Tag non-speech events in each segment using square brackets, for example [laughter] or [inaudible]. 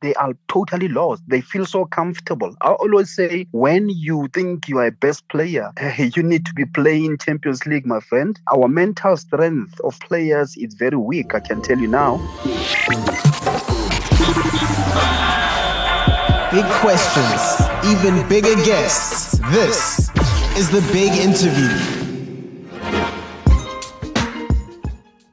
they are totally lost. They feel so comfortable. I always say, when you think you are a best player, [laughs] you need to be playing Champions League, my friend. Our mental strength of players is very weak, I can tell you now. Big questions, even bigger guests. This is the big interview.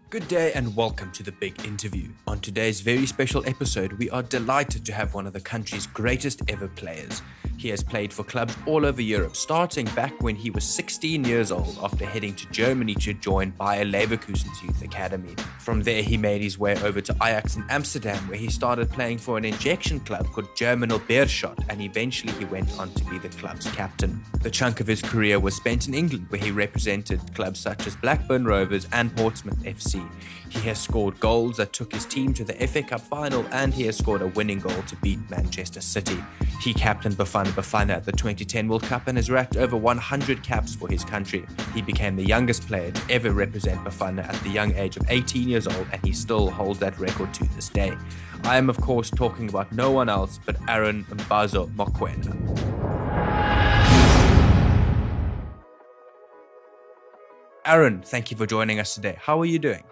Good day and welcome to the big interview. On today's very special episode, we are delighted to have one of the country's greatest ever players. He has played for clubs all over Europe, starting back when he was 16 years old after heading to Germany to join Bayer Leverkusen's youth academy. From there, he made his way over to Ajax in Amsterdam, where he started playing for an injection club called Germinal Beerschot, and eventually he went on to be the club's captain. The chunk of his career was spent in England, where he represented clubs such as Blackburn Rovers and Portsmouth FC. He has scored goals that took his team to the FA Cup final, and he has scored a winning goal to beat Manchester City. He captained Bafana Bafana at the 2010 World Cup and has racked over 100 caps for his country. He became the youngest player to ever represent Bafana at the young age of 18 years old, and he still holds that record to this day. I am, of course, talking about no one else but Aaron Mbazo Mokoena. Aaron, thank you for joining us today. How are you doing?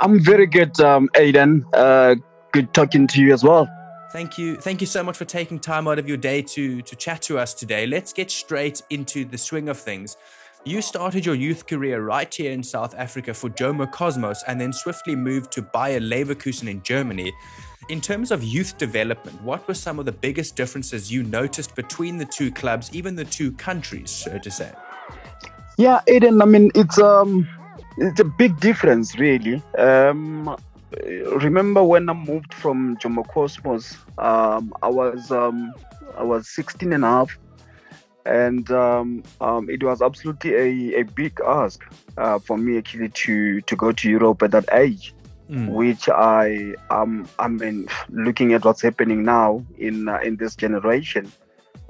I'm very good, um, Aiden. Uh, good talking to you as well. Thank you. Thank you so much for taking time out of your day to to chat to us today. Let's get straight into the swing of things. You started your youth career right here in South Africa for Jomo Cosmos and then swiftly moved to Bayer Leverkusen in Germany. In terms of youth development, what were some of the biggest differences you noticed between the two clubs, even the two countries, so to say? Yeah, Aiden, I mean, it's um it's a big difference, really. Um, remember when I moved from Jomo Cosmos, um, I was um, I was 16 and a half, and um, um, it was absolutely a, a big ask uh, for me actually to to go to Europe at that age. Mm. Which I um I mean, looking at what's happening now in uh, in this generation,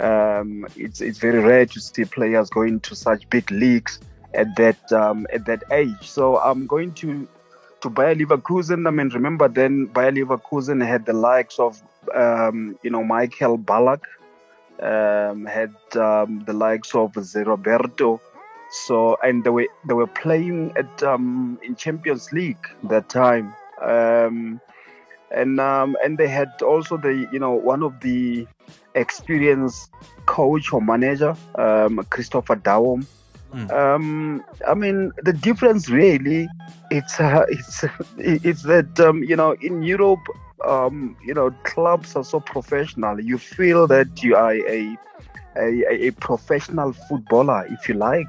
um, it's it's very rare to see players going to such big leagues at that um, at that age. So I'm going to to Bayer Leverkusen. I mean, remember then Bayer Leverkusen had the likes of um, you know Michael Ballack, um, had um, the likes of Roberto. So and they were they were playing at um, in Champions League that time. And and they had also the you know one of the experienced coach or manager, um, Christopher Daum, Mm. Um, I mean, the difference really, it's uh, it's [laughs] it's that um, you know in Europe, um, you know, clubs are so professional. You feel that you are a a, a professional footballer, if you like,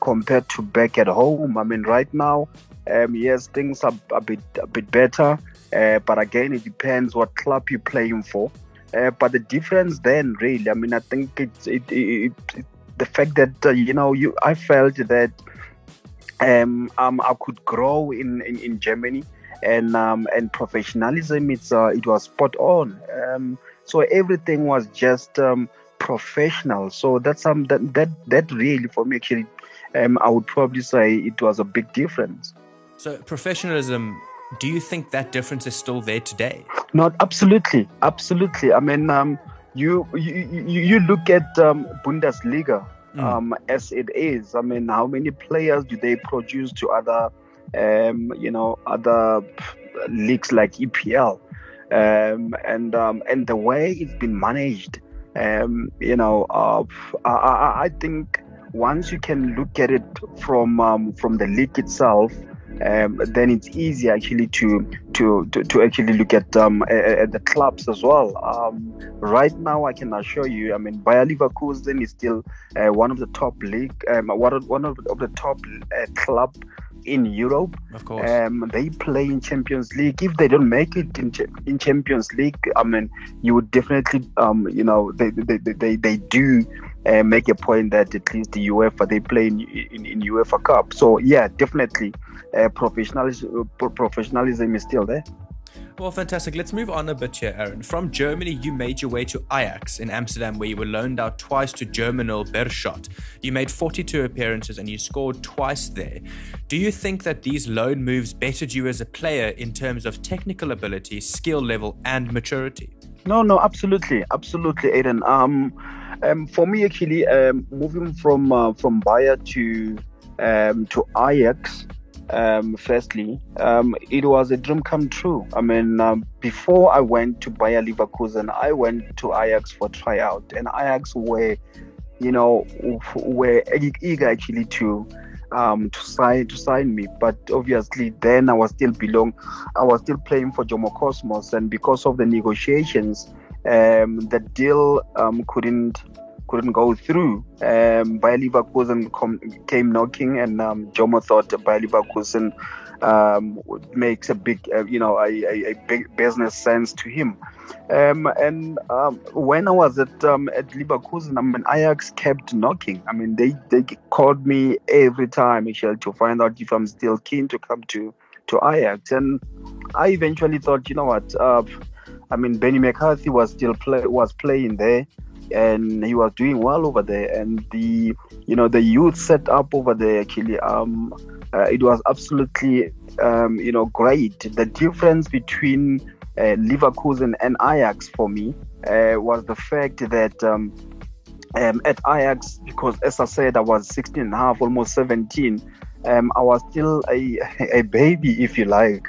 compared to back at home. I mean, right now, um, yes, things are a bit a bit better, uh, but again, it depends what club you're playing for. Uh, but the difference then, really, I mean, I think it's it, it, it, the fact that uh, you know you I felt that um, um I could grow in in, in Germany and um, and professionalism it's uh, it was spot on. Um, so everything was just um, professional. So that's um that that that really for me actually um, I would probably say it was a big difference. So professionalism do you think that difference is still there today not absolutely absolutely I mean um you you you look at um, Bundesliga mm. um, as it is. I mean, how many players do they produce to other, um, you know, other leagues like EPL, um, and um, and the way it's been managed. Um, you know, uh, I, I think once you can look at it from from the league itself um, then it's easy actually to to to, to actually look at um, at the clubs as well. Um, right now, I can assure you, I mean, Bayer Leverkusen is still uh, one of the top league, um, one of one of, the top uh, club in Europe. Of course. Um, they play in Champions League. If they don't make it in, in Champions League, I mean, you would definitely, um, you know, they they, they, they do uh, make a point that at least the UEFA they play in, in, in UEFA Cup. So yeah, definitely, uh, professionalism professionalism is still there. Well, fantastic. Let's move on a bit here, Aaron. From Germany, you made your way to Ajax in Amsterdam, where you were loaned out twice to Germinal Beerschot. You made 42 appearances and you scored twice there. Do you think that these loan moves bettered you as a player in terms of technical ability, skill level, and maturity? No, no, absolutely, absolutely, Aiden. Um, um, for me, actually, um, moving from uh, from Bayer to um, to Ajax, um, firstly, um, it was a dream come true. I mean, um, before I went to Bayer Leverkusen, I went to Ajax for tryout, and Ajax were, you know, were eager actually to um, to sign to sign me. But obviously, then I was still belong. I was still playing for Jomo Cosmos, and because of the negotiations, um, the deal um, couldn't couldn't go through. Um, Bayer Leverkusen com- came knocking, and um, Jomo thought Bayer Leverkusen um, makes a big, uh, you know, a, a, a, big business sense to him. Um, and um, when I was at um, at Leverkusen, I mean, Ajax kept knocking. I mean, they they called me every time, Michelle, to find out if I'm still keen to come to to Ajax. And I eventually thought, you know what? Uh, I mean, Benny McCarthy was still play, was playing there and he was doing well over there. And the you know the youth set up over there actually, um, uh, it was absolutely um, you know great. The difference between uh, Leverkusen and Ajax for me uh, was the fact that. Um, um, at Ajax, because as I said, I was 16 and a half, almost 17. Um, I was still a, [laughs] a baby, if you like.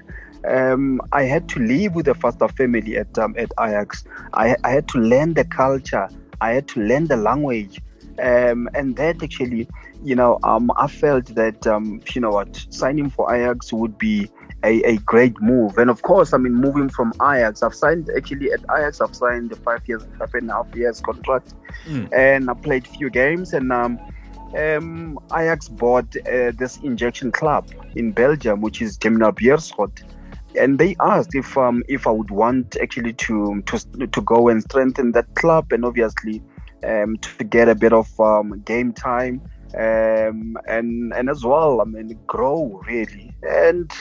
Um, I had to live with the foster family at um, at Ajax. I, I, had to learn the culture. I had to learn the language. Um, and that actually, you know, um, I felt that, um, you know what, signing for Ajax would be a, a great move. And of course, I mean, moving from Ajax, I've signed actually at Ajax, I've signed a five years, five and a half years contract, mm. and I played few games. And um, um, Ajax bought uh, this injection club in Belgium, which is Germinal Beerschot and they asked if um if I would want actually to to to go and strengthen that club and obviously um to get a bit of um game time um and and as well I mean grow really. And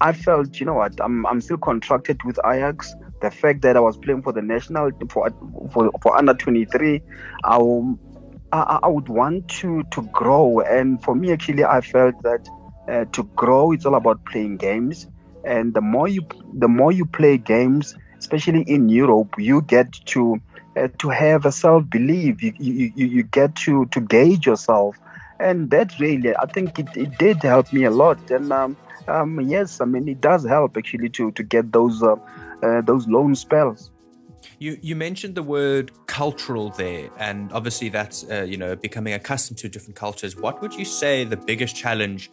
I felt you know what I'm I'm still contracted with Ajax. The fact that I was playing for the national for for, for under 23 I, I I would want to to grow. And for me actually I felt that uh, to grow it's all about playing games and the more you the more you play games especially in europe you get to uh, to have a self belief you, you, you, get to to gauge yourself. And that really i think it, it did help me a lot. And um, um, yes i mean it does help actually to to get those uh, uh, those loan spells. You you mentioned the word cultural there, and obviously that's uh, you know becoming accustomed to different cultures. What would you say the biggest challenge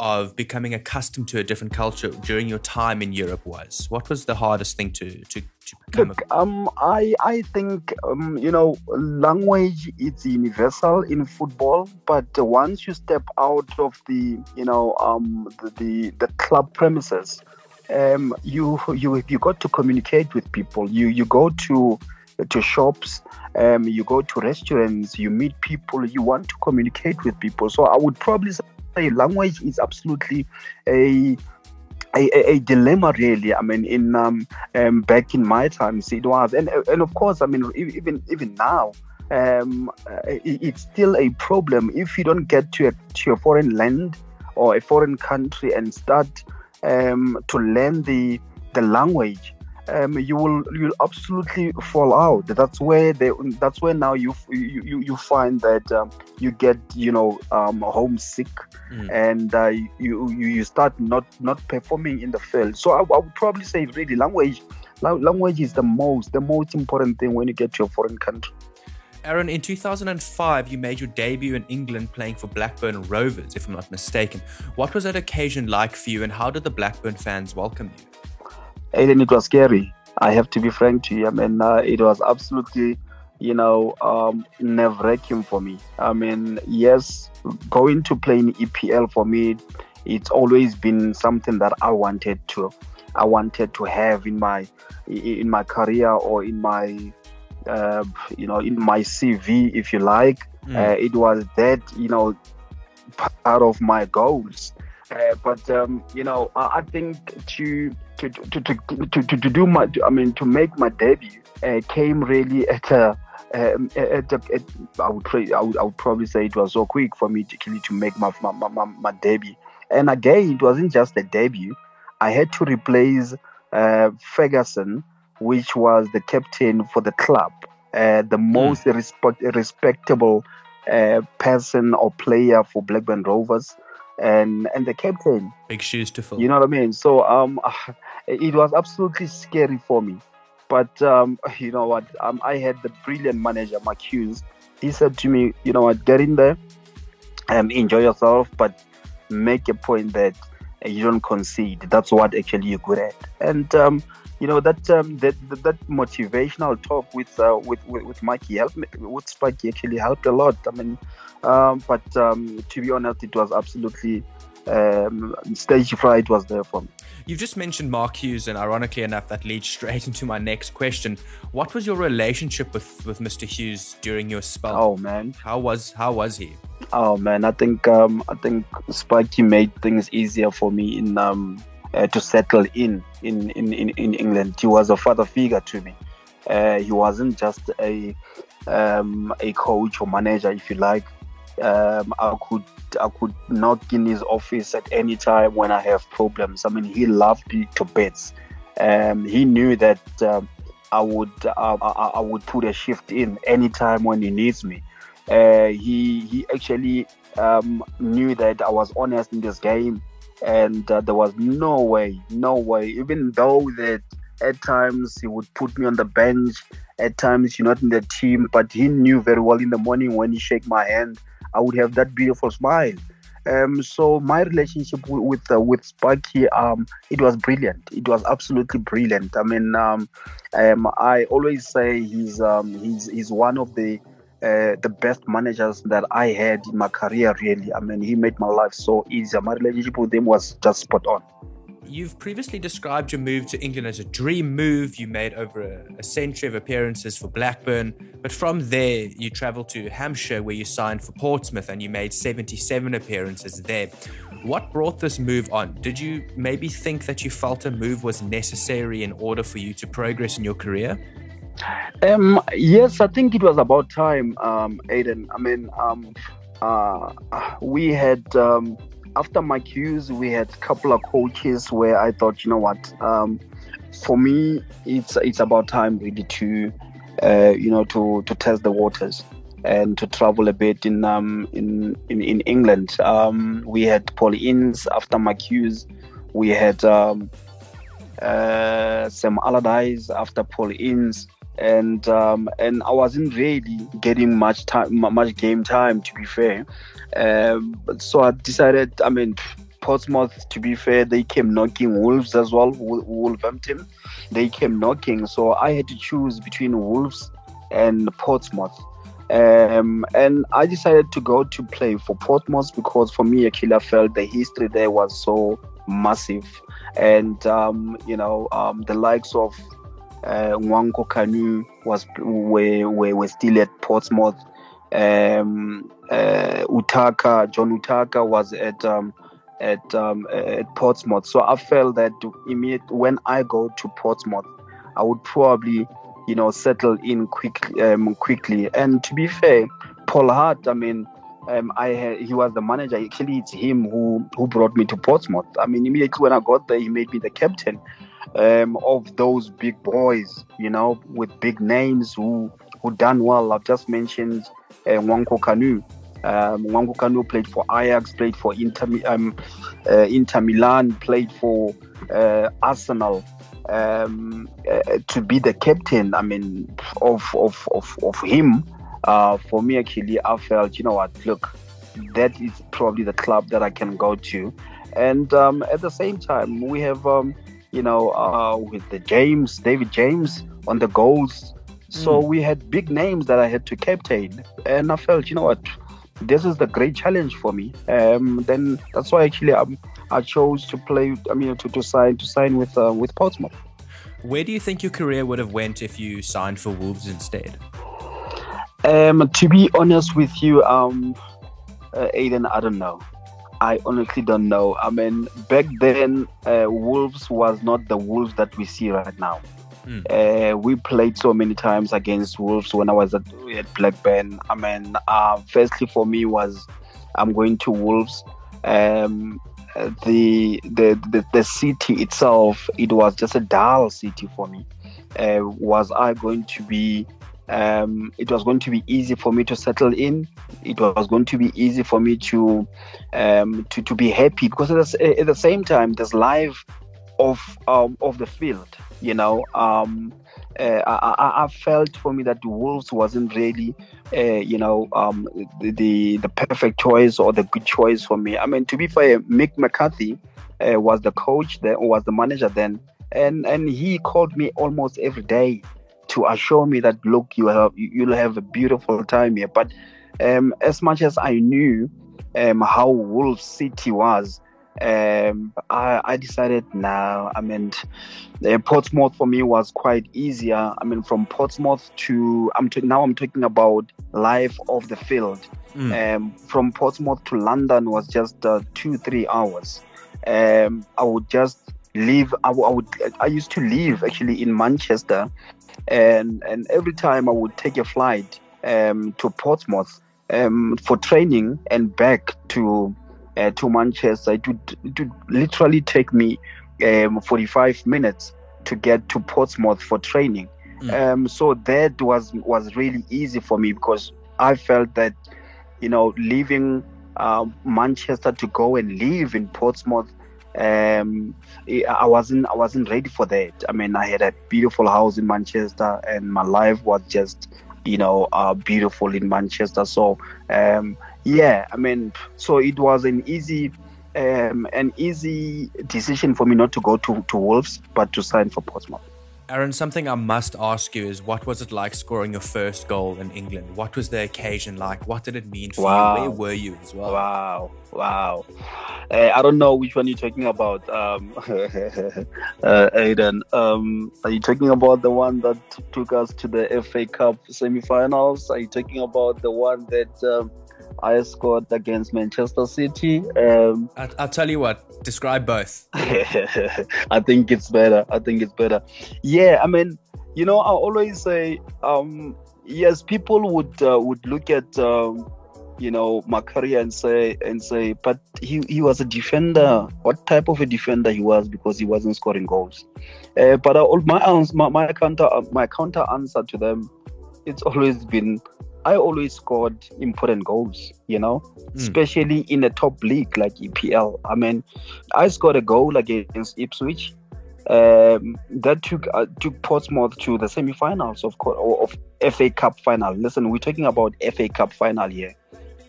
of becoming accustomed to a different culture during your time in Europe was? What was the hardest thing to to, to become? Look, um, I I think um, you know language is universal in football, but once you step out of the you know um, the, the, the club premises, um, you you you got to communicate with people. You you go to to shops, um, you go to restaurants, you meet people, you want to communicate with people. So I would probably say say language is absolutely a a, a, dilemma really. I mean in um, um, back in my times it was and and of course i mean even even now um, it, it's still a problem. If you don't get to a, to a foreign land or a foreign country and start um, to learn the the language um, you will you'll absolutely fall out. That's where they, that's where now you you you find that um, you get you know um, homesick mm. and uh, you you start not not performing in the field. So I, I would probably say really language language is the most the most important thing when you get to a foreign country. Aaron, in 2005, you made your debut in England playing for Blackburn Rovers, if I'm not mistaken. What was that occasion like for you, and how did the Blackburn fans welcome you? Aiden, it was scary. I have to be frank to you. I mean, uh, it was absolutely, you know, um, nerve wracking for me. I mean, yes, going to play in EPL for me, it's always been something that I wanted to, I wanted to have in my, in my career or in my, uh, you know, in my CV, if you like. Mm. Uh, it was that, you know, part of my goals. Uh, but um, you know, I, I think to to, to to, to to do my, I mean, to make my debut uh, came really at a. Um, at, at, at, I would I would, I would probably say it was so quick for me to to make my my, my, my debut. And again, it wasn't just a debut. I had to replace uh, Ferguson, which was the captain for the club, uh, the most respect, respectable uh, person or player for Blackburn Rovers, and and the captain. Big shoes to fill. You know what I mean? So um, [laughs] it was absolutely scary for me. But um, [laughs] you know what? Um, I had the brilliant manager, Mark Hughes. He said to me, you know what? Get in there, um, enjoy yourself, but make a point that you don't concede. That's what actually you're good at. And um, you know that um, that, that, that motivational talk with uh, with with, with Mikey helped me, with actually helped a lot. I mean, um, but um, to be honest, it was absolutely um, stage fright was there for me. You've just mentioned Mark Hughes, and ironically enough, that leads straight [laughs] into my next question. What was your relationship with, with Mr. Hughes during your spell? Oh man, how was how was he? Oh man, I think um, I think Sparky made things easier for me in um, uh, to settle in, in in, in in England. He was a father figure to me. Uh, he wasn't just a um, a coach or manager, if you like. Um, I could I could knock in his office at any time when I have problems. I mean, he loved me to bits. Um, he knew that um, I would uh, I, I, would put a shift in anytime when he needs me. Uh, he he actually um, knew that I was honest in this game, and uh, there was no way, no way. Even though that at times he would put me on the bench, at times you're not in the team, but he knew very well in the morning when he shake my hand I would have that beautiful smile. Um, so my relationship with with, uh, with Sparky, um, it was brilliant. It was absolutely brilliant. I mean, um, um I always say he's um, he's he's one of the uh, the best managers that I had in my career. Really, I mean, he made my life so easy. My relationship with him was just spot on. You've previously described your move to England as a dream move. You made over a, a, century of appearances for Blackburn, but from there you travelled to Hampshire where you signed for Portsmouth and you made 77 appearances there. What brought this move on? Did you maybe think that you felt a move was necessary in order for you to progress in your career? Um, yes, I think it was about time, um, Aiden. I mean, um, uh, we had um, after Mark Hughes, we had a couple of coaches where I thought, you know what, um, for me, it's it's about time really to, uh, you know, to to test the waters and to travel a bit in um in in, in England. Um, we had Paul Ince after Mark Hughes. We had um, uh, Sam Allardyce after Paul Ince and um, and I wasn't really getting much time, much game time. To be fair, um, so I decided. I mean, Portsmouth. To be fair, they came knocking. Wolves as well. Wolverhampton, they came knocking. So I had to choose between Wolves and Portsmouth. Um, and I decided to go to play for Portsmouth because for me, I felt the history there was so massive, and um, you know, um, the likes of uh, Nwankwo Kanu was were, were, were still at Portsmouth. Um, uh, Utaka, John Utaka was at um, at um, at Portsmouth. So I felt that immediate when I go to Portsmouth, I would probably you know settle in quick um, quickly. And to be fair, Paul Hart, I mean. Um, I he was the manager. Actually, it's him who who brought me to Portsmouth. I mean, immediately when I got there, he made me the captain um, of those big boys, you know, with big names who who done well. I've just mentioned uh, Nwankwo Kanu. Um, Kanu played for Ajax, played for Inter, um, uh, Inter Milan, played for uh, Arsenal. Um, uh, to be the captain, I mean, of of of, of him, uh, for me actually, I felt, you know what, look, that is probably the club that I can go to, and um, at the same time, we have um, you know, uh, with the James, David James on the goals. So mm. we had big names that I had to captain, and I felt, you know what, this is the great challenge for me. Um, then that's why actually um, I chose to play. I mean, to, to sign to sign with uh, with Portsmouth. Where do you think your career would have went if you signed for Wolves instead? Um, to be honest with you, um, uh, Aiden, I don't know. I honestly don't know. I mean, back then, uh, Wolves was not the Wolves that we see right now. Mm. Uh, we played so many times against Wolves when I was at, at Blackburn. I mean, uh, firstly for me was I'm going to Wolves. Um, the, the the the city itself, it was just a dull city for me. uh, was I going to be um, it was going to be easy for me to settle in. It was going to be easy for me to um, to, to be happy because at the, at the same time, there's life of um, of the field. You know, um, uh, I, I, felt for me that the Wolves wasn't really, uh, you know, um, the, the, the perfect choice or the good choice for me. I mean, to be fair, Mick McCarthy uh, was the coach then, was the manager then, and and he called me almost every day to assure me that look, you have you'll have a beautiful time here. But um, as much as I knew um, how Wolves City was, um, I, I, decided now. I mean, uh, Portsmouth for me was quite easier. I mean, from Portsmouth to I'm t- now I'm talking about life off the field. Mm. Um, from Portsmouth to London was just uh, two three hours. Um, I would just leave. I, w- I would. I used to live actually in Manchester, and and every time I would take a flight um, to Portsmouth um, for training and back to uh, to Manchester. It would, it would literally take me um, 45 minutes to get to Portsmouth for training. Mm. Um, so that was was really easy for me because I felt that, you know, leaving uh, Manchester to go and live in Portsmouth, um, I wasn't I wasn't ready for that. I mean, I had a beautiful house in Manchester, and my life was just you know uh, beautiful in Manchester. So um, yeah, I mean, so it was an easy, um, an easy decision for me not to go to, to Wolves, but to sign for Portsmouth. Aaron, something I must ask you is what was it like scoring your first goal in England? What was the occasion like? What did it mean for wow. you? Where were you as well? Wow, wow. Uh, I don't know which one you're talking about, um, [laughs] uh, Aiden. Um, are you talking about the one that took us to the FA Cup semi-finals? Are you talking about the one that um, I scored against Manchester City. Um, I, will tell you what, describe both. [laughs] I think it's better. I think it's better. Yeah, I mean, you know, I always say, um, yes, people would uh, would look at, um, you know, my career and say and say, but he, he was a defender. What type of a defender he was because he wasn't scoring goals. Uh, but I, my, my my counter my counter answer to them, it's always been I always scored important goals, you know, mm. especially in a top league like EPL. I mean, I scored a goal against Ipswich um, that took uh, took Portsmouth to the semi-finals of of FA Cup final. Listen, we're talking about FA Cup final here.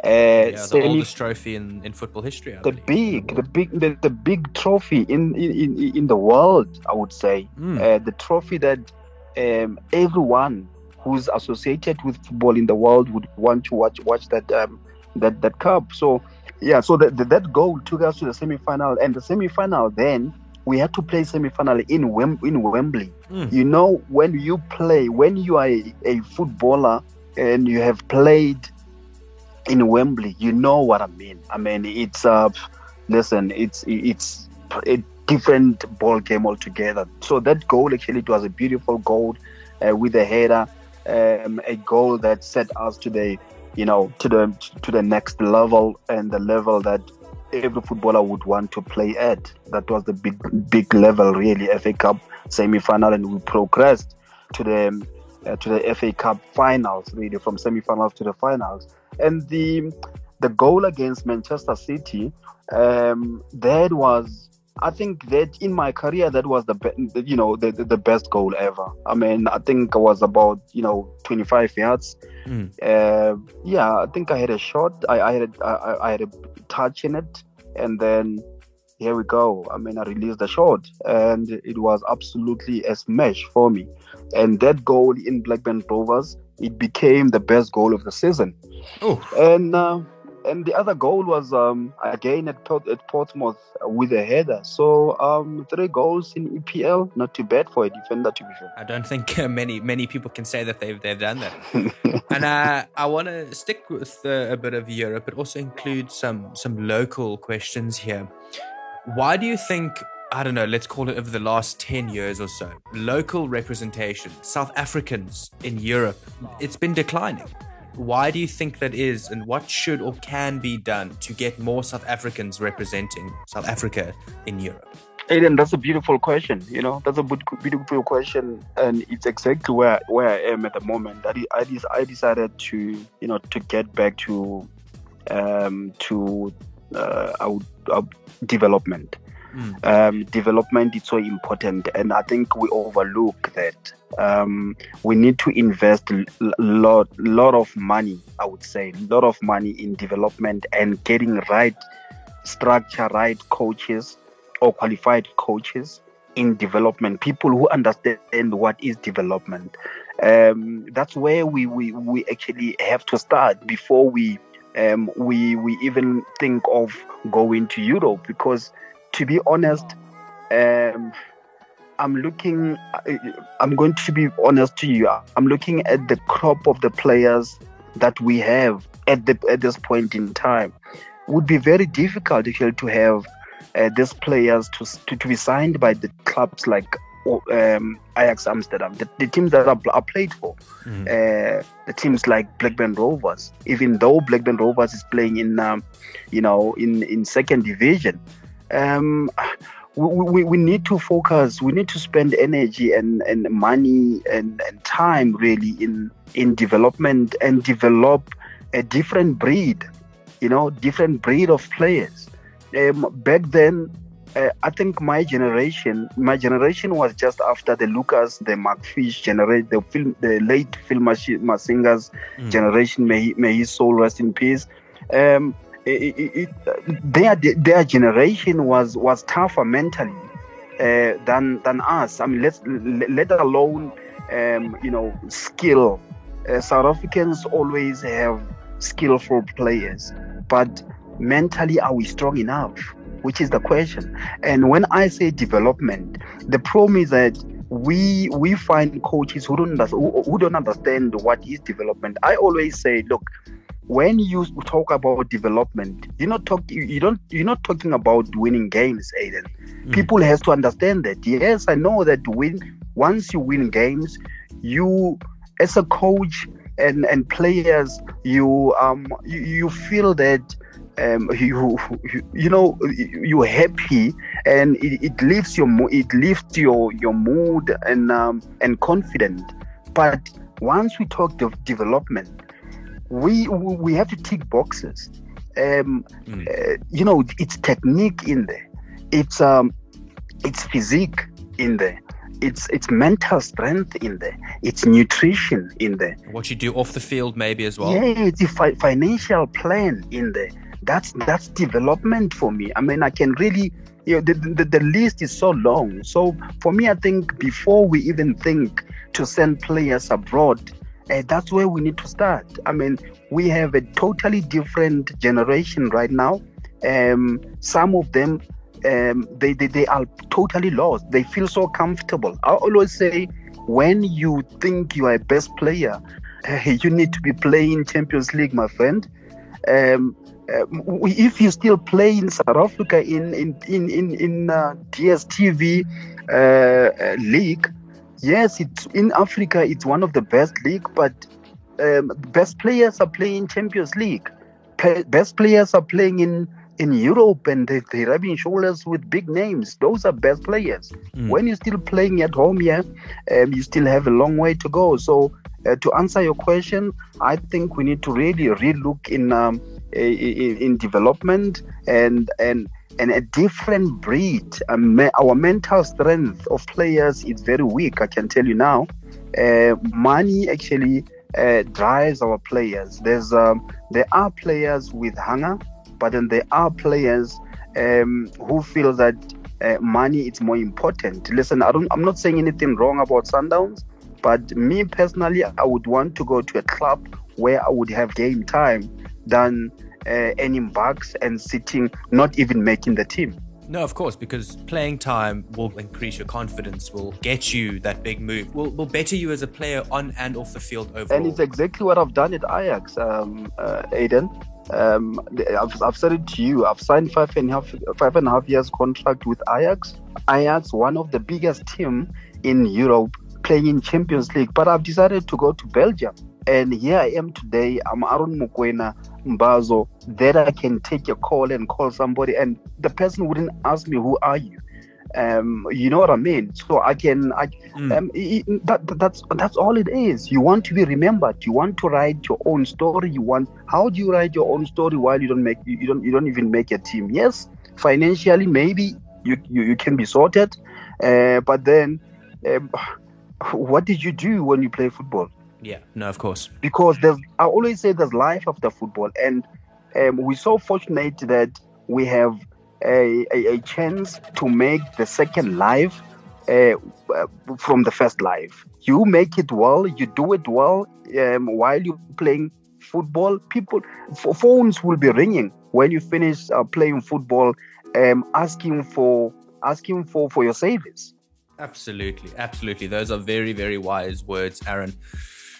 Uh, yeah, the semi- oldest trophy in, in football history. I the believe. big, the big, the, the big trophy in, in in the world. I would say mm. uh, the trophy that um, everyone who's associated with football in the world would want to watch watch that um, that that cup. So yeah, so that that goal took us to the semi-final, and the semi-final then we had to play semi-final in Wem- in Wembley. Mm. You know, when you play, when you are a, a, footballer and you have played in Wembley, you know what I mean. I mean, it's uh, listen, it's it's a different ball game altogether. So that goal actually it was a beautiful goal uh, with a header um, a goal that set us to the you know to the to the next level and the level that every footballer would want to play at. That was the big big level really FA Cup semi-final, and we progressed to the uh, to the FA Cup finals really from semi-finals to the finals. And the the goal against Manchester City, um, that was I think that in my career, that was the be- you know the, the, best goal ever. I mean, I think I was about you know 25 yards. Mm. Uh, yeah, I think I had a shot. I, I had a, I, I had a touch in it, and then here we go. I mean, I released the shot, and it was absolutely a smash for me. And that goal in Blackburn Rovers, it became the best goal of the season. Oh. And uh, and the other goal was um, again at, Port- at Portsmouth with a header. So um, three goals in EPL, not too bad for a defender to be fair. I don't think uh, many many people can say that they've they've done that. [laughs] and uh, I want to stick with uh, a bit of Europe, but also include some some local questions here. Why do you think? I don't know, let's call it over the last 10 years or so. Local representation, South Africans in Europe, it's been declining. Why do you think that is, and what should or can be done to get more South Africans representing South Africa in Europe? Aiden, that's a beautiful question. You know, that's a beautiful question, and it's exactly where where I am at the moment. I I, I decided to you know to get back to um, to uh, our, our development. Um, development is so important, and I think we overlook that. Um, we need to invest a lot, lot of money. I would say, a lot of money in development and getting right structure, right coaches or qualified coaches in development. People who understand what is development. Um, that's where we, we we actually have to start before we um, we we even think of going to Europe because to be honest, um, I'm looking. I'm going to be honest to you. I'm looking at the crop of the players that we have at the at this point in time. It would be very difficult actually to have uh, these players to, to to be signed by the clubs like um, Ajax Amsterdam, the, the teams that are, are played for, mm-hmm. uh, the teams like Blackburn Rovers. Even though Blackburn Rovers is playing in, um, you know, in in second division, um, we, we, we need to focus. We need to spend energy and, and money and, and time really in in development and develop a different breed, you know, different breed of players. Um, back then, uh, I think my generation, my generation was just after the Lucas, the Mark Fish generation, the film, the late Phil Masinga's mm. generation. May he, may his soul rest in peace. Um, it, their their generation was was tougher mentally uh, than than us. I mean, let's let alone um, you know skill. Uh, South Africans always have skillful players, but mentally, are we strong enough? Which is the question. And when I say development, the problem is that we we find coaches who don't who, who don't understand what is development. I always say, look, when you talk about development, you're not talking you don't you're not talking about winning games, Aiden. Mm. People has to understand that. Yes, I know that win once you win games, you as a coach and and players, you um you, you feel that um, you you know you're happy and it, it lifts your it lifts your your mood and um, and confident but once we talk of development we we have to tick boxes. Um, mm. uh, you know, it's technique in there. It's um, it's physique in there. It's it's mental strength in there. It's nutrition in there. What you do off the field, maybe as well. Yeah, it's a fi- financial plan in there. That's that's development for me. I mean, I can really you know, the, the, the list is so long. So for me, I think before we even think to send players abroad, uh, that's where we need to start. I mean, we have a totally different generation right now. Um, some of them, um, they, they, they are totally lost. They feel so comfortable. I always say, when you think you are a best player, [laughs] you need to be playing Champions League, my friend. Um, uh, if you still play in South Africa in in in in, in uh, DSTV uh, uh, league, yes, it's in Africa. It's one of the best league, but um, best players are playing Champions League. best players are playing in in Europe, and they, they're rubbing shoulders with big names. Those are best players. Mm. When you're still playing at home, yeah, um, you still have a long way to go. So, uh, to answer your question, I think we need to really relook in um, in, in development and and and a different breed. Our mental strength of players is very weak. I can tell you now. Uh, money actually uh, drives our players. There's um, there are players with hunger, but then there are players um, who feel that uh, money is more important. Listen, I don't. I'm not saying anything wrong about Sundowns, but me personally, I would want to go to a club where I would have game time than uh, earning bucks and sitting, not even making the team. No, of course, because playing time will increase your confidence, will get you that big move, will, will better you as a player on and off the field overall. And it's exactly what I've done at Ajax, um, uh, Aiden. Um, I've, I've said it to you. I've signed five and a half five and a half years contract with Ajax. Ajax, one of the biggest team in Europe, playing in Champions League. But I've decided to go to Belgium. And here I am today. I'm Aaron Mokoena Mbazo. That I can take a call and call somebody, and the person wouldn't ask me, Who are you? Um, you know what I mean? So I can, I Mm. um, i- i- that, that's that's all it is. You want to be remembered. You want to write your own story. You want. How do you write your own story while you don't make you, you don't you don't even make a team? Yes, financially maybe you you, you can be sorted, uh, but then, um, what did you do when you play football? Yeah, no, of course. because there's I always say there's life after football, and um, we're so fortunate that we have a, a, a chance to make the second life uh, from the first life. You make it well, you do it well um, while you're playing football. People, f- phones will be ringing when you finish uh, playing football, um, asking for asking for for your service. Absolutely, absolutely. Those are very, very wise words, Aaron.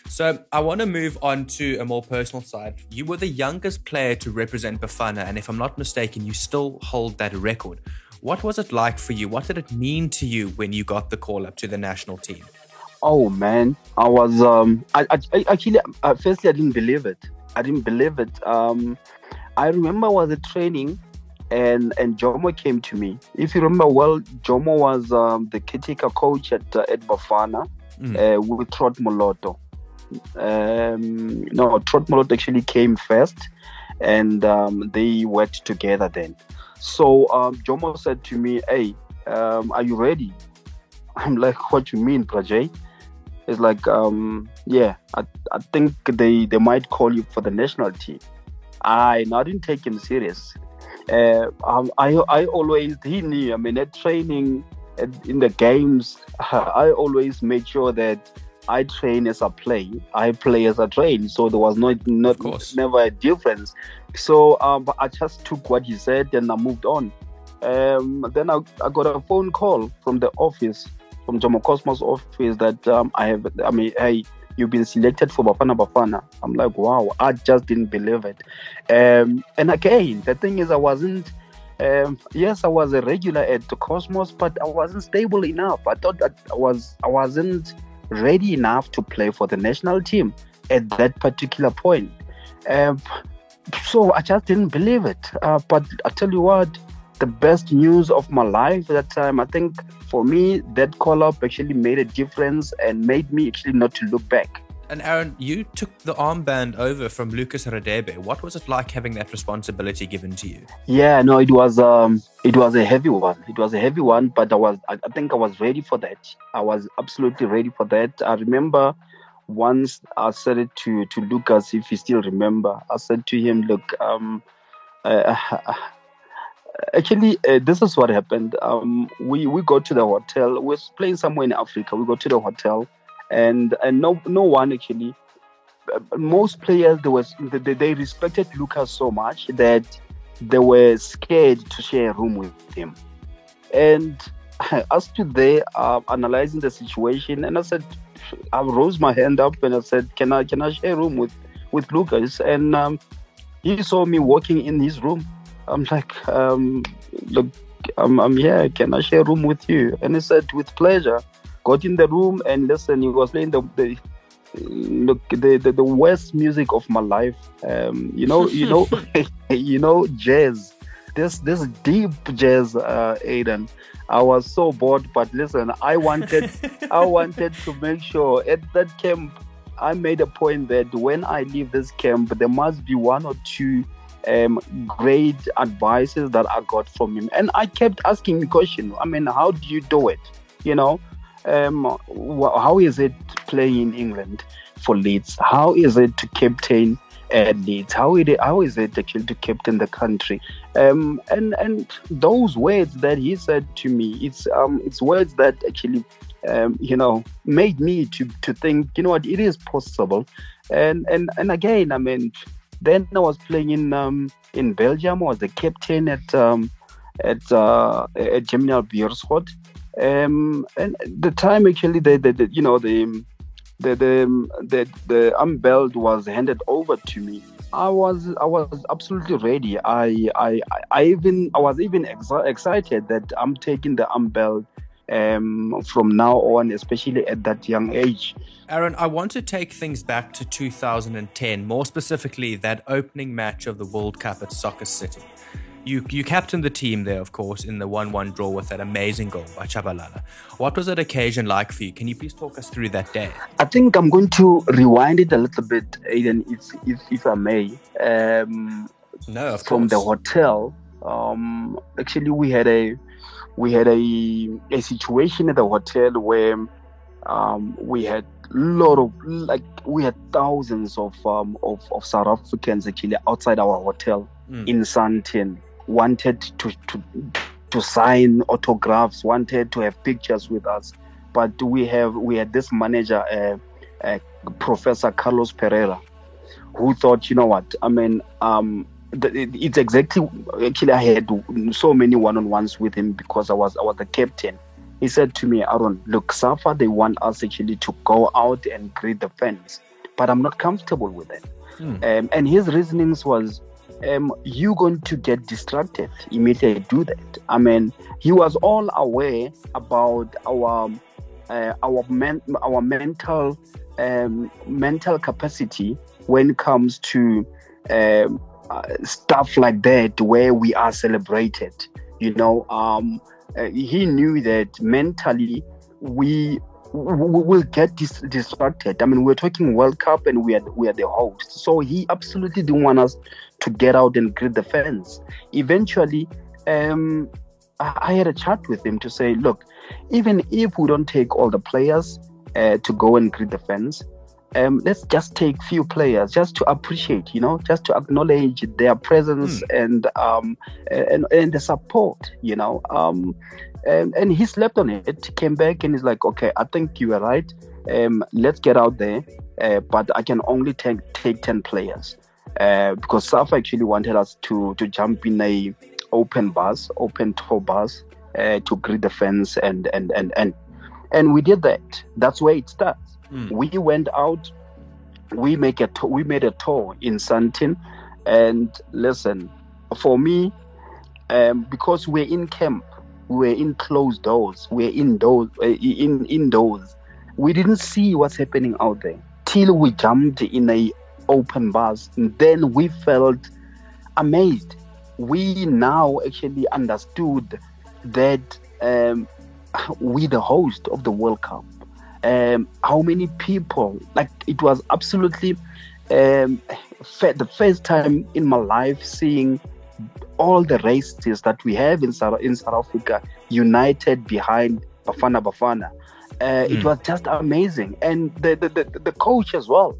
So I want to move on to a more personal side. You were the youngest player to represent Bafana, and if I'm not mistaken, you still hold that record. What was it like for you? What did it mean to you when you got the call up to the national team? Oh man, I was um I, I, I actually uh, firstly I didn't believe it. I didn't believe it. Um, I remember I was at training, and and Jomo came to me. If you remember well, Jomo was um, the caretaker coach at uh, at Bafana Mm. uh, with Trott Moloto. Um, no, Trott Moloto actually came first, and um, they worked together then. So um, Jomo said to me, "Hey, um, are you ready?" [laughs] I'm like, "What you mean, Prajay?" It's like, um, yeah, I, I think they, they might call you for the national team. I, I didn't take him serious. Uh, um, I, I always, he knew, I mean, at training, at, in the games, [laughs] I always made sure that I train as a play. I play as a train. So there was not, not never a difference. So um, but I just took what he said and I moved on. Um, then I, I got a phone call from the office from Jomo Cosmos office that um, I have, I mean, hey, you've been selected for Bafana Bafana. I'm like, wow, I just didn't believe it. Um, and again, the thing is, I wasn't, um, yes, I was a regular at the Cosmos, but I wasn't stable enough. I thought that I was, I wasn't ready enough to play for the national team at that particular point. Um, so I just didn't believe it. Uh, but I tell you what, the best news of my life at that time, I think for me, that call up actually made a difference and made me actually not to look back. And Aaron, you took the armband over from Lucas Radebe. What was it like having that responsibility given to you? Yeah, no, it was um, it was a heavy one. It was a heavy one, but I was, I, think I was ready for that. I was absolutely ready for that. I remember once I said it to to Lucas, if you still remember, I said to him, "Look, um, uh, [laughs] actually, uh, this is what happened. Um, we we go to the hotel. We We're playing somewhere in Africa. We go to the hotel, and and no no one actually. Most players they was they, they respected Lucas so much that they were scared to share a room with him. And [laughs] I stood there uh, analyzing the situation, and I said, I rose my hand up and I said, "Can I can I share a room with with Lucas?" And um, he saw me walking in his room. I'm like, um, "Look, I'm, I'm here. Can I share a room with you?" And he said, "With pleasure." Got in the room and listen. He was playing the, the look the, the the worst music of my life. Um, you know, you know, [laughs] [laughs] you know, jazz. This this deep jazz, uh, Aiden. I was so bored, but listen, I wanted [laughs] I wanted to make sure at that camp I made a point that when I leave this camp, there must be one or two um, great advices that I got from him. And I kept asking the question. I mean, how do you do it? You know, um, how is it playing in England for Leeds? How is it to captain at Leeds? How is it, how is it actually to captain the country? Um, and and those words that he said to me, it's um, it's words that actually um, you know made me to to think, you know what, it is possible. And and and again, I mean, then I was playing in um, in Belgium. I was the captain at um, at uh, at Germinal Beerschot. Um, and the time actually, the, the, the you know the the the the, the was handed over to me. I was I was absolutely ready. I I I even I was even exi- excited that I'm taking the umbelt um, from now on, especially at that young age. Aaron, I want to take things back to 2010, more specifically that opening match of the World Cup at Soccer City. You you captained the team there, of course, in the one-one draw with that amazing goal by Tshabalala. What was that occasion like for you? Can you please talk us through that day? I think I'm going to rewind it a little bit, Aiden, if if, if I may. Um, no, of from course. the hotel. Um, actually, we had a we had a a situation at the hotel where um, we had lot of like we had thousands of um, of, of South Africans actually outside our hotel Mm. in Sandton wanted to, to to sign autographs, wanted to have pictures with us, but we have we had this manager, uh, uh, Professor Carlos Parreira, who thought, you know what? I mean, um, it's exactly actually I had so many one-on-ones with him because I was I was the captain. He said to me, Aaron, look, Safa, they want us actually to go out and greet the fans, but I'm not comfortable with it. Hmm. Um, and his reasonings was, um, you going to get distracted immediately do that. I mean, he was all aware about our uh, our men- our mental um, mental capacity when it comes to um, uh, stuff like that where we are celebrated. You know, um, uh, he knew that mentally we will get dis- distracted. I mean, we're talking World Cup and we are we are the host, so he absolutely didn't want us to get out and greet the fans. Eventually, um, I I had a chat with him to say, look, even if we don't take all the players uh, to go and greet the fans, um, let's just take few players just to appreciate, you know, just to acknowledge their presence and um and and the support, you know. Um, and, and he slept on it, came back and he's like, okay, I think you are right. Um, let's get out there, uh, but I can only take take ten players uh, because Safa actually wanted us to to jump in a open bus, open tour bus, uh, to greet the fans and and and and and we did that. That's where it starts. Mm. We went out. We make a to- we made a tour in Sandton, and listen, for me, um, because we're in camp, we're in closed doors, we're indoors, uh, in indoors. We didn't see what's happening out there till we jumped in a open bus. And then we felt amazed. We now actually understood that um, we the host of the World Cup. Um, how many people? Like it was absolutely um, the first time in my life seeing all the races that we have in South, in South Africa united behind Bafana Bafana. Uh, It Mm. was just amazing, and the, the the the coach as well.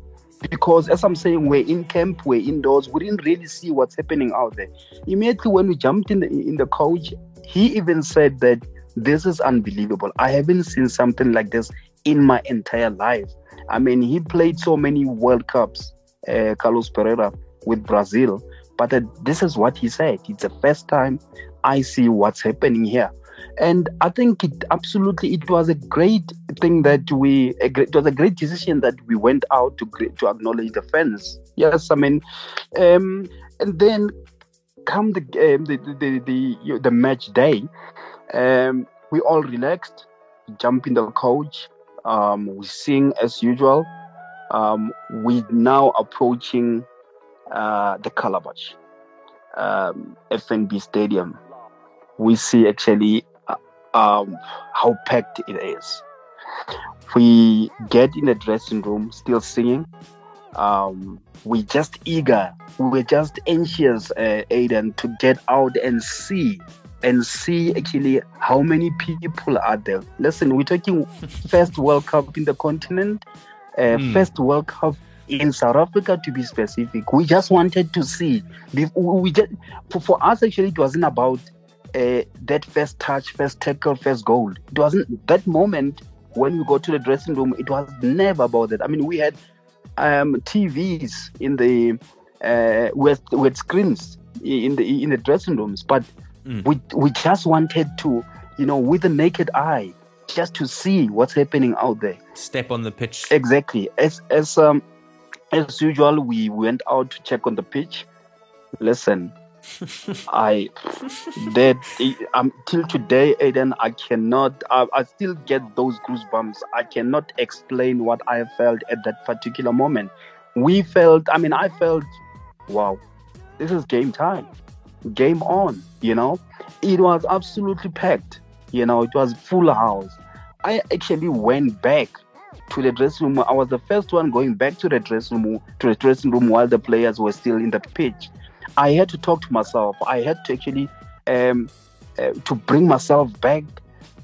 Because as I'm saying, we're in camp, we're indoors. We didn't really see what's happening out there. Immediately when we jumped in the in the coach, he even said that this is unbelievable. I haven't seen something like this in my entire life. I mean, he played so many World Cups, uh, Carlos Parreira with Brazil, but uh, this is what he said. It's the first time I see what's happening here, and I think it absolutely it was a great thing that we it was a great decision that we went out to to acknowledge the fans. Yes, I mean, um, and then come the um, the, the the the the match day, um, we all relaxed, jump in the coach, um, we sing as usual. Um, we now approaching uh, the Calabash um, FNB Stadium. We see actually uh, um, how packed it is. We get in the dressing room, still singing. Um, we just eager, we're just anxious, uh, Aiden, to get out and see and see actually how many people are there. Listen, we're talking first World Cup in the continent, uh, Hmm. first World Cup in South Africa to be specific. We just wanted to see. We just for, for us actually it wasn't about uh, that first touch, first tackle, first goal. It wasn't that moment when we go to the dressing room. It was never about that. I mean, we had um, TVs in the uh, with with screens in the in the dressing rooms, but Mm. we we just wanted to, you know, with the naked eye, just to see what's happening out there. Step on the pitch. Exactly. As as um as usual, we went out to check on the pitch. Listen, [laughs] I that um till today, Aiden, I cannot. I, I still get those goosebumps. I cannot explain what I felt at that particular moment. We felt. I mean, I felt, wow, this is game time. Game on. You know, it was absolutely packed. You know, it was full house. I actually went back to the dressing room. I was the first one going back to the dressing room to the dressing room while the players were still in the pitch. I had to talk to myself. I had to actually um, uh, to bring myself back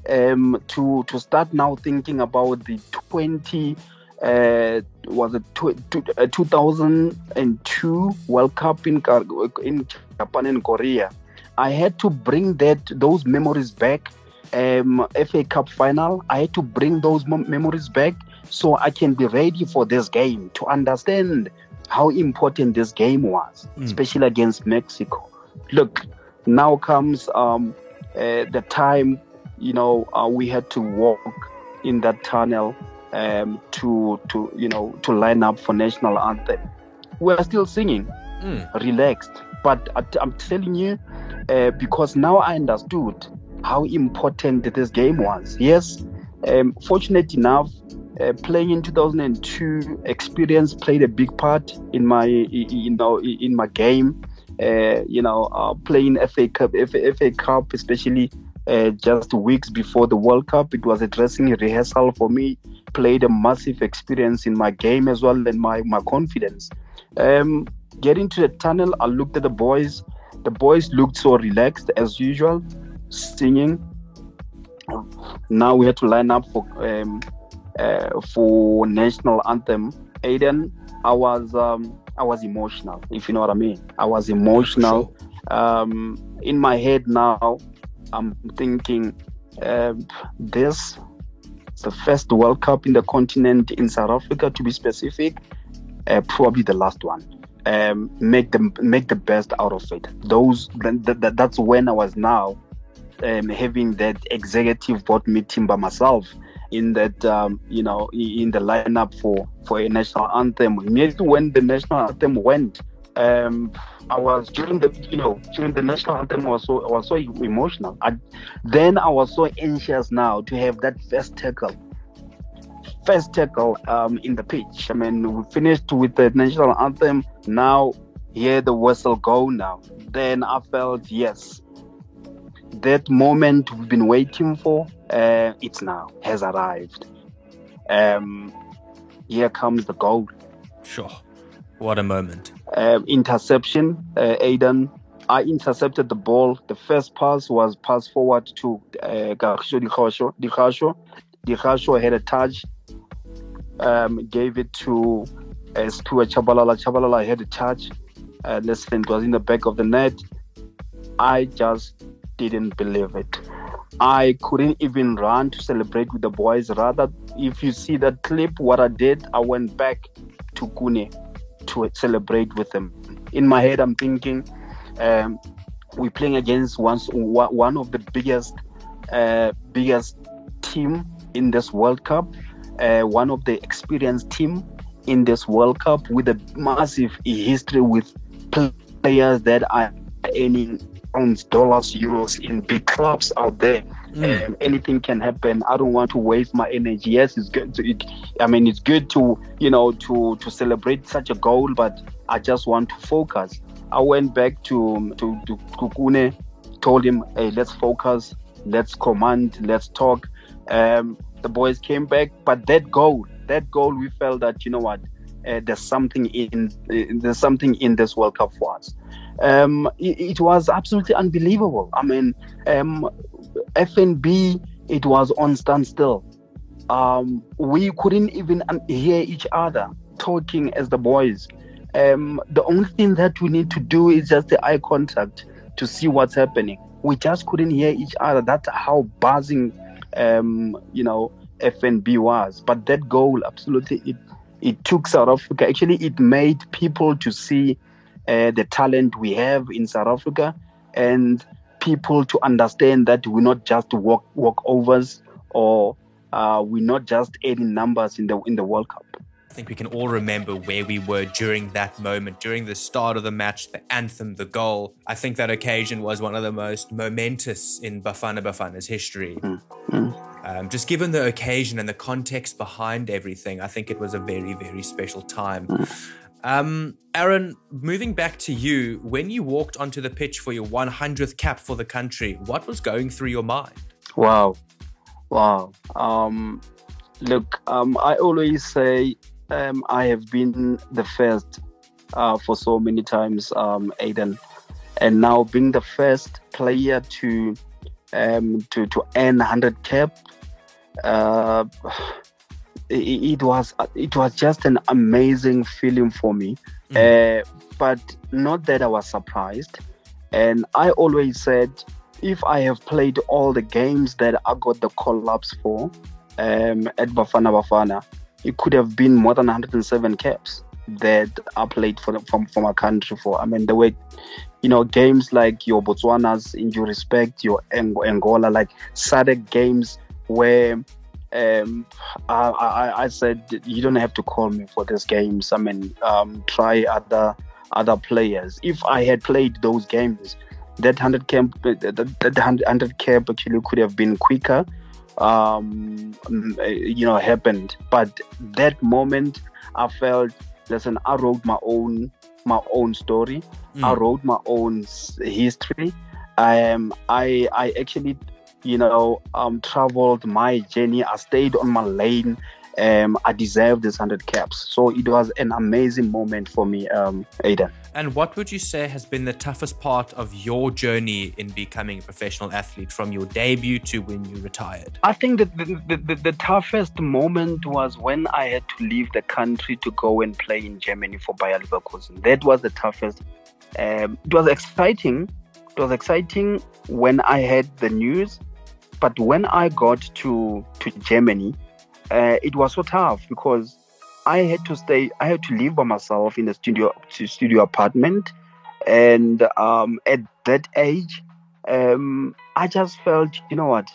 um, to to start now thinking about the 20 uh, was it tw- uh, 2002 World Cup in in Japan and Korea. I had to bring that those memories back. Um, FA Cup final. I had to bring those memories back so I can be ready for this game to understand how important this game was, mm. especially against Mexico. Look, now comes um, uh, the time, you know, uh, we had to walk in that tunnel um, to, to, you know, to line up for national anthem. We're still singing, mm. relaxed, but I, am telling you, uh, because now I understood how important this game was. Yes, um, fortunate enough, uh, playing in 2002 experience played a big part in my you know in my game uh, you know uh, playing FA Cup FA, FA Cup especially uh, just weeks before the World Cup it was a dressing rehearsal for me. Played a massive experience in my game as well and my my confidence. Um, getting to the tunnel I looked at the boys. The boys looked so relaxed as usual singing. Now we had to line up for um, uh, for national anthem, Aiden, I was um, I was emotional, if you know what I mean. I was emotional. Um, in my head now, I'm thinking uh, this is the first World Cup in the continent in South Africa, to be specific. Uh, probably the last one. Um, make them make the best out of it. Those th- th- that's when I was now um, having that executive board meeting by myself in that um, you know in the lineup for for a national anthem. Immediately when the national anthem went, um, I was during the you know during the national anthem was so was so emotional. I, then I was so anxious now to have that first tackle, first tackle um, in the pitch. I mean we finished with the national anthem. Now hear the whistle go now. Then I felt yes, that moment we've been waiting for uh, it's now has arrived. Um, here comes the goal. Sure. What a moment. Um, interception, uh, Aidan. I intercepted the ball. The first pass was passed forward to uh, Kagisho Dikgacoi. Dikgacoi. Dikgacoi had a touch, um, gave it to uh, Stuart Tshabalala. Tshabalala had a touch. Uh, listen, it was in the back of the net. I just didn't believe it. I couldn't even run to celebrate with the boys. Rather, if you see that clip, what I did, I went back to Khune to celebrate with them. In my head, I'm thinking um, we're playing against one, one of the biggest, uh, biggest team in this World Cup, uh, one of the experienced team in this World Cup with a massive history with players that are earning pounds, dollars, euros in big clubs out there. Mm. Um, anything can happen. I don't want to waste my energy. Yes, it's good. To, it, I mean, it's good to you know to to celebrate such a goal, but I just want to focus. I went back to to, to Kukune, told him, "Hey, let's focus. Let's command. Let's talk." Um, the boys came back, but that goal, that goal, we felt that you know what, uh, there's something in uh, there's something in this World Cup for us um, it, it, was absolutely unbelievable. I mean, um, FNB, it was on standstill. Um, we couldn't even hear each other talking as the boys. Um, the only thing that we need to do is just the eye contact to see what's happening. We just couldn't hear each other. That's how buzzing, um, you know, FNB was. But that goal, absolutely, it it took South Africa. Actually, it made people to see uh, the talent we have in South Africa and people to understand that we're not just walk walkovers or uh, we're not just adding numbers in the in the World Cup. I think we can all remember where we were during that moment, during the start of the match, the anthem, the goal. I think that occasion was one of the most momentous in Bafana Bafana's history. Mm, mm. Um, just given the occasion and the context behind everything, I think it was a very, very special time. Mm. Um, Aaron, moving back to you, when you walked onto the pitch for your 100th cap for the country, what was going through your mind? Wow, wow. Um, look, um, I always say um, I have been the first uh, for so many times, um, Aiden, and now being the first player to um, to to earn 100 cap. Uh, it, was it was just an amazing feeling for me, mm. uh, but not that I was surprised. And I always said, if I have played all the games that I got the call ups for um, at Bafana Bafana, it could have been more than 107 caps that I played for from for my country for. I mean, the way you know games like your Botswana's, in due respect, your Angola, like SADC games where um, I, I, I, said you don't have to call me for these games. I mean, um, try other other players. If I had played those games, that hundred camp, that, that hundred camp actually could have been quicker. Um, you know, happened. But that moment, I felt listen, I wrote my own my own story. Mm. I wrote my own history. I am I I actually you know um traveled my journey. I stayed on my lane. Um, I deserve this hundred caps. So it was an amazing moment for me, um, Aiden. And what would you say has been the toughest part of your journey in becoming a professional athlete from your debut to when you retired? I think that the, the, the, the toughest moment was when I had to leave the country to go and play in Germany for Bayer Leverkusen. That was the toughest. Um, it was exciting. It was exciting when I had the news, but when I got to to Germany, uh, it was so tough because I had to stay. I had to live by myself in a studio studio apartment, and um, at that age, um, I just felt, you know what,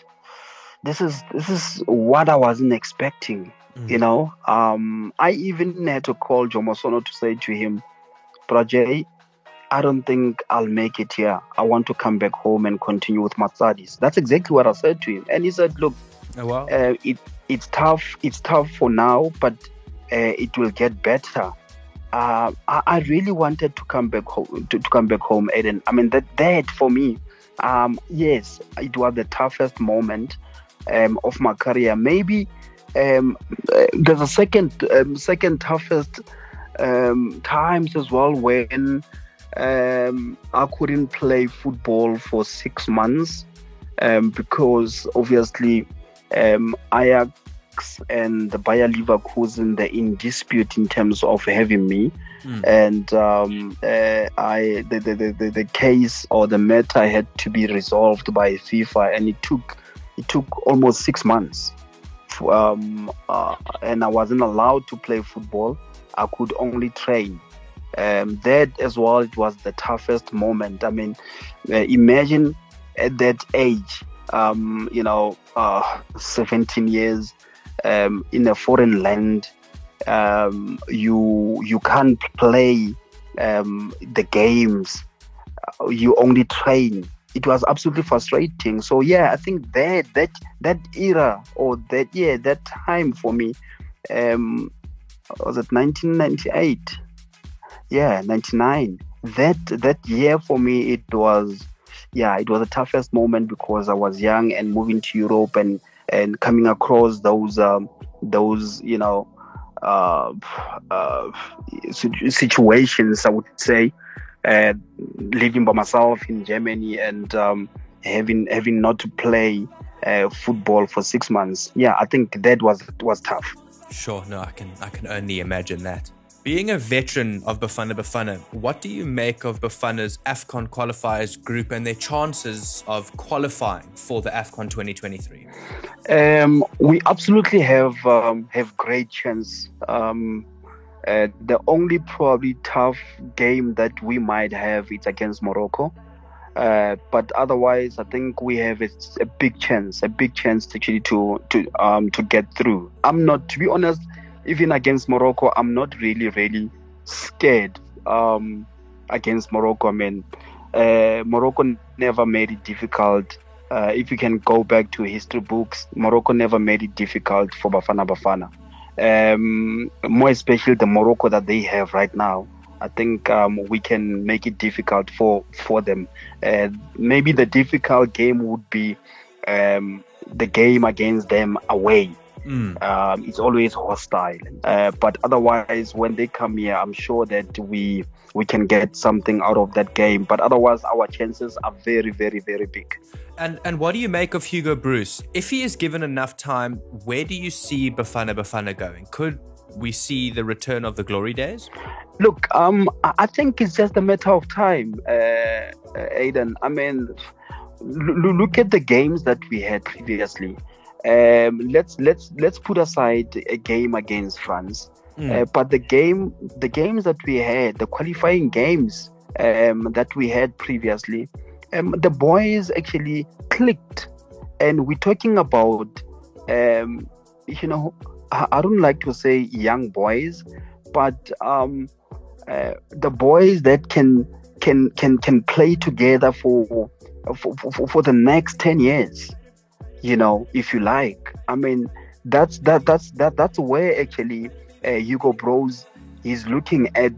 this is this is what I wasn't expecting. Mm. You know, um, I even had to call Jomo Sono to say to him, Bra J, I don't think I'll make it here. I want to come back home and continue with my studies. That's exactly what I said to him, and he said, look, oh, wow. uh, it it's tough. It's tough for now, but uh, it will get better. Uh, I, I, really wanted to come back home. To, to, come back home, Eden. I mean that that for me, um, yes, it was the toughest moment um, of my career. Maybe um, uh, there's a second um, second toughest um, times as well when um, I couldn't play football for six months because obviously um, Ajax and the Bayer Leverkusen they're in dispute in terms of having me, mm. and um, uh, I the, the, the, the case or the matter had to be resolved by FIFA, and it took it took almost six months, um, uh, and I wasn't allowed to play football. I could only train. Um, that as well, it was the toughest moment. I mean, uh, imagine at that age, um, you know, uh, 17 years, um, in a foreign land, um, you you can't play um, the games. You only train. It was absolutely frustrating. So yeah, I think that that that era or that yeah that time for me um, was it 1998? Yeah, 99. That that year for me it was yeah it was the toughest moment because I was young and moving to Europe and and coming across those um, those you know uh, uh, situations, I would say, uh, living by myself in Germany and um, having having not to play uh, football for six months. Yeah, I think that was was tough. Sure, no, I can I can only imagine that. Being a veteran of Bafana Bafana, what do you make of Bafana's AFCON qualifiers group and their chances of qualifying for the AFCON 2023? Um, we absolutely have um, have great chance. Um, uh, the only probably tough game that we might have is against Morocco. Uh, but otherwise, I think we have a, a, big chance, a big chance actually to to um to get through. I'm not, to be honest, even against Morocco, I'm not really, really scared um, against Morocco. I mean, uh, Morocco never made it difficult. Uh, if you can go back to history books, Morocco never made it difficult for Bafana Bafana. um, more especially the Morocco that they have right now. I think um, we can make it difficult for for them. Uh, maybe the difficult game would be um, the game against them away. Mm. Um, it's always hostile, uh, but otherwise, when they come here, I'm sure that we we can get something out of that game. But otherwise, our chances are very, very, very big. And and what do you make of Hugo Broos? If he is given enough time, where do you see Bafana Bafana going? Could we see the return of the glory days? Look, um, I think it's just a matter of time, uh, uh, Aidan. I mean, l- look at the games that we had previously. Um, let's let's let's put aside a game against France, Mm. uh, but the game, the games that we had, the qualifying games um, that we had previously, um, the boys actually clicked, and we're talking about, um, you know, I, I don't like to say young boys, but um, uh, the boys that can can can can play together for for, for for the next 10 years you know if you like. I mean that's that that's that that's where actually uh, Hugo Broos is looking at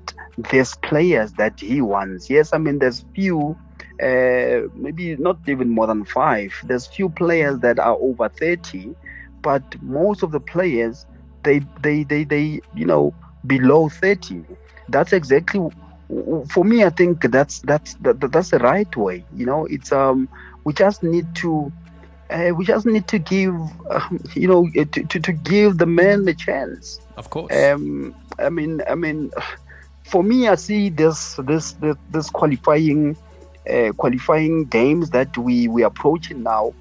these players that he wants. Yes i mean there's few uh, maybe not even more than five. There's few players that are over 30 but most of the players they they they, they you know below 30 that's exactly for me i think that's that's that, that's the right way you know. It's um we just need to uh, we just need to give um, you know uh, to, to, to give the man a chance. Of course. um i mean i mean for me i see this this this, this qualifying uh, qualifying games that we we approaching now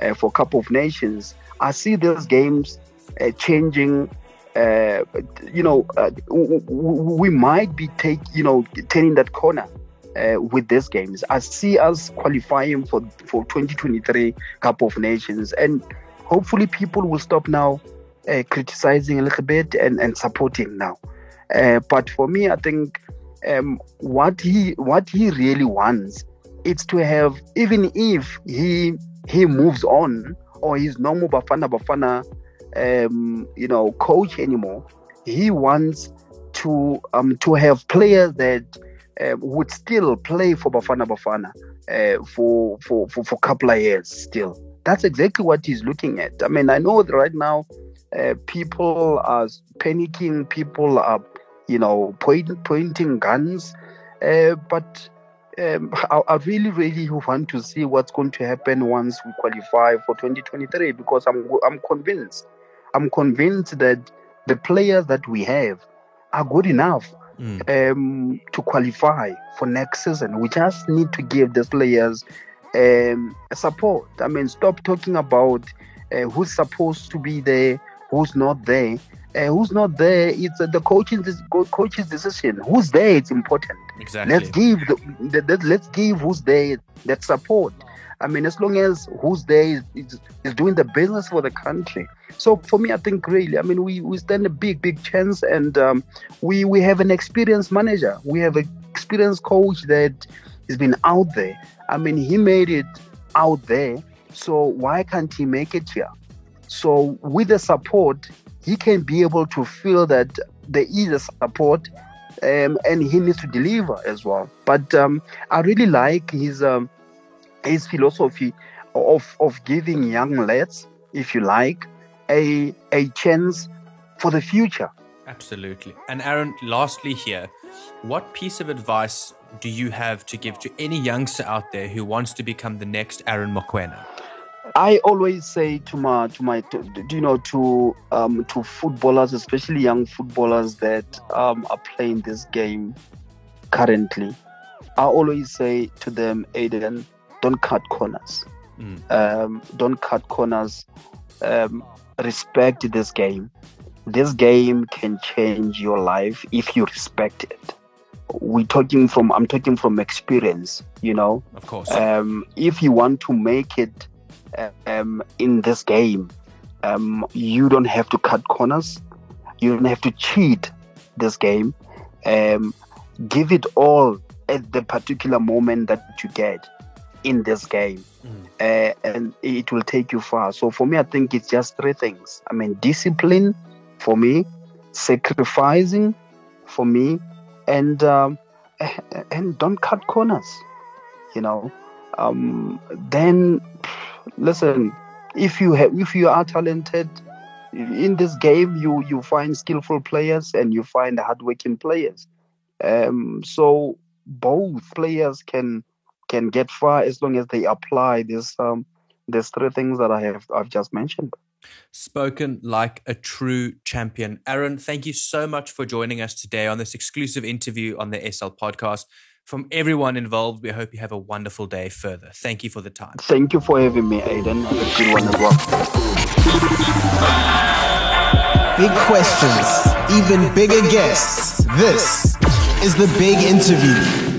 uh, for cup of nations. I see those games uh, changing uh, you know, uh, we might be take, you know, turning that corner uh, with these games. I see us qualifying for for 2023 Cup of Nations, and hopefully people will stop now uh, criticizing a little bit and and supporting now. Uh, but for me, I think um, what he what he really wants is to have, even if he he moves on or he's no more Bafana Bafana um, you know, coach anymore. He wants to um, to have players that uh, would still play for Bafana Bafana uh, for, for for for a couple of years still. That's exactly what he's looking at. I mean, I know right now uh, people are panicking, people are you know point, pointing guns, uh, but. Um, I, I really, really want to see what's going to happen once we qualify for 2023 because I'm I'm convinced I'm convinced that the players that we have are good enough Mm. um, to qualify for next season. We just need to give these players um, support. I mean, stop talking about uh, who's supposed to be there, who's not there. Uh, who's not there? It's uh, the coaching coach's decision. Who's there? It's important. Exactly. Let's give the, the, the- let's give who's there that support. I mean, as long as who's there is, is, doing the business for the country. So for me, I think really, I mean, we, we stand a big, big chance, and um, we we have an experienced manager. We have an experienced coach that has been out there. I mean, he made it out there. So why can't he make it here? So with the support, he can be able to feel that there is a support um, and he needs to deliver as well. But um, I really like his um, his philosophy of of giving young lads, if you like, a a chance for the future. Absolutely. And Aaron, lastly here, what piece of advice do you have to give to any youngster out there who wants to become the next Aaron Mokoena? I always say to my to my to, you know to um to footballers, especially young footballers that um are playing this game currently. I always say to them, Aiden, don't cut corners. Mm. Um, don't cut corners. Um, respect this game. This game can change your life if you respect it. We talking from I'm talking from experience, you know Of course. um, if you want to make it um, in this game, um, you don't have to cut corners. You don't have to cheat this game. Um, give it all at the particular moment that you get in this game, Mm. uh, and it will take you far. So for me, I think it's just three things. I mean, discipline, for me, sacrificing for me, and um, [laughs] and don't cut corners. You know, um, then listen. If you have, if you are talented in this game, you you find skillful players and you find hardworking players. Um, so both players can can get far as long as they apply this um, these three things that I have I've just mentioned. Spoken like a true champion. Aaron, thank you so much for joining us today on this exclusive interview on the SL podcast. From everyone involved, we hope you have a wonderful day further. Thank you for the time. Thank you for having me, Aiden. Have a good one as well. Big questions, even bigger guests. This is the big interview.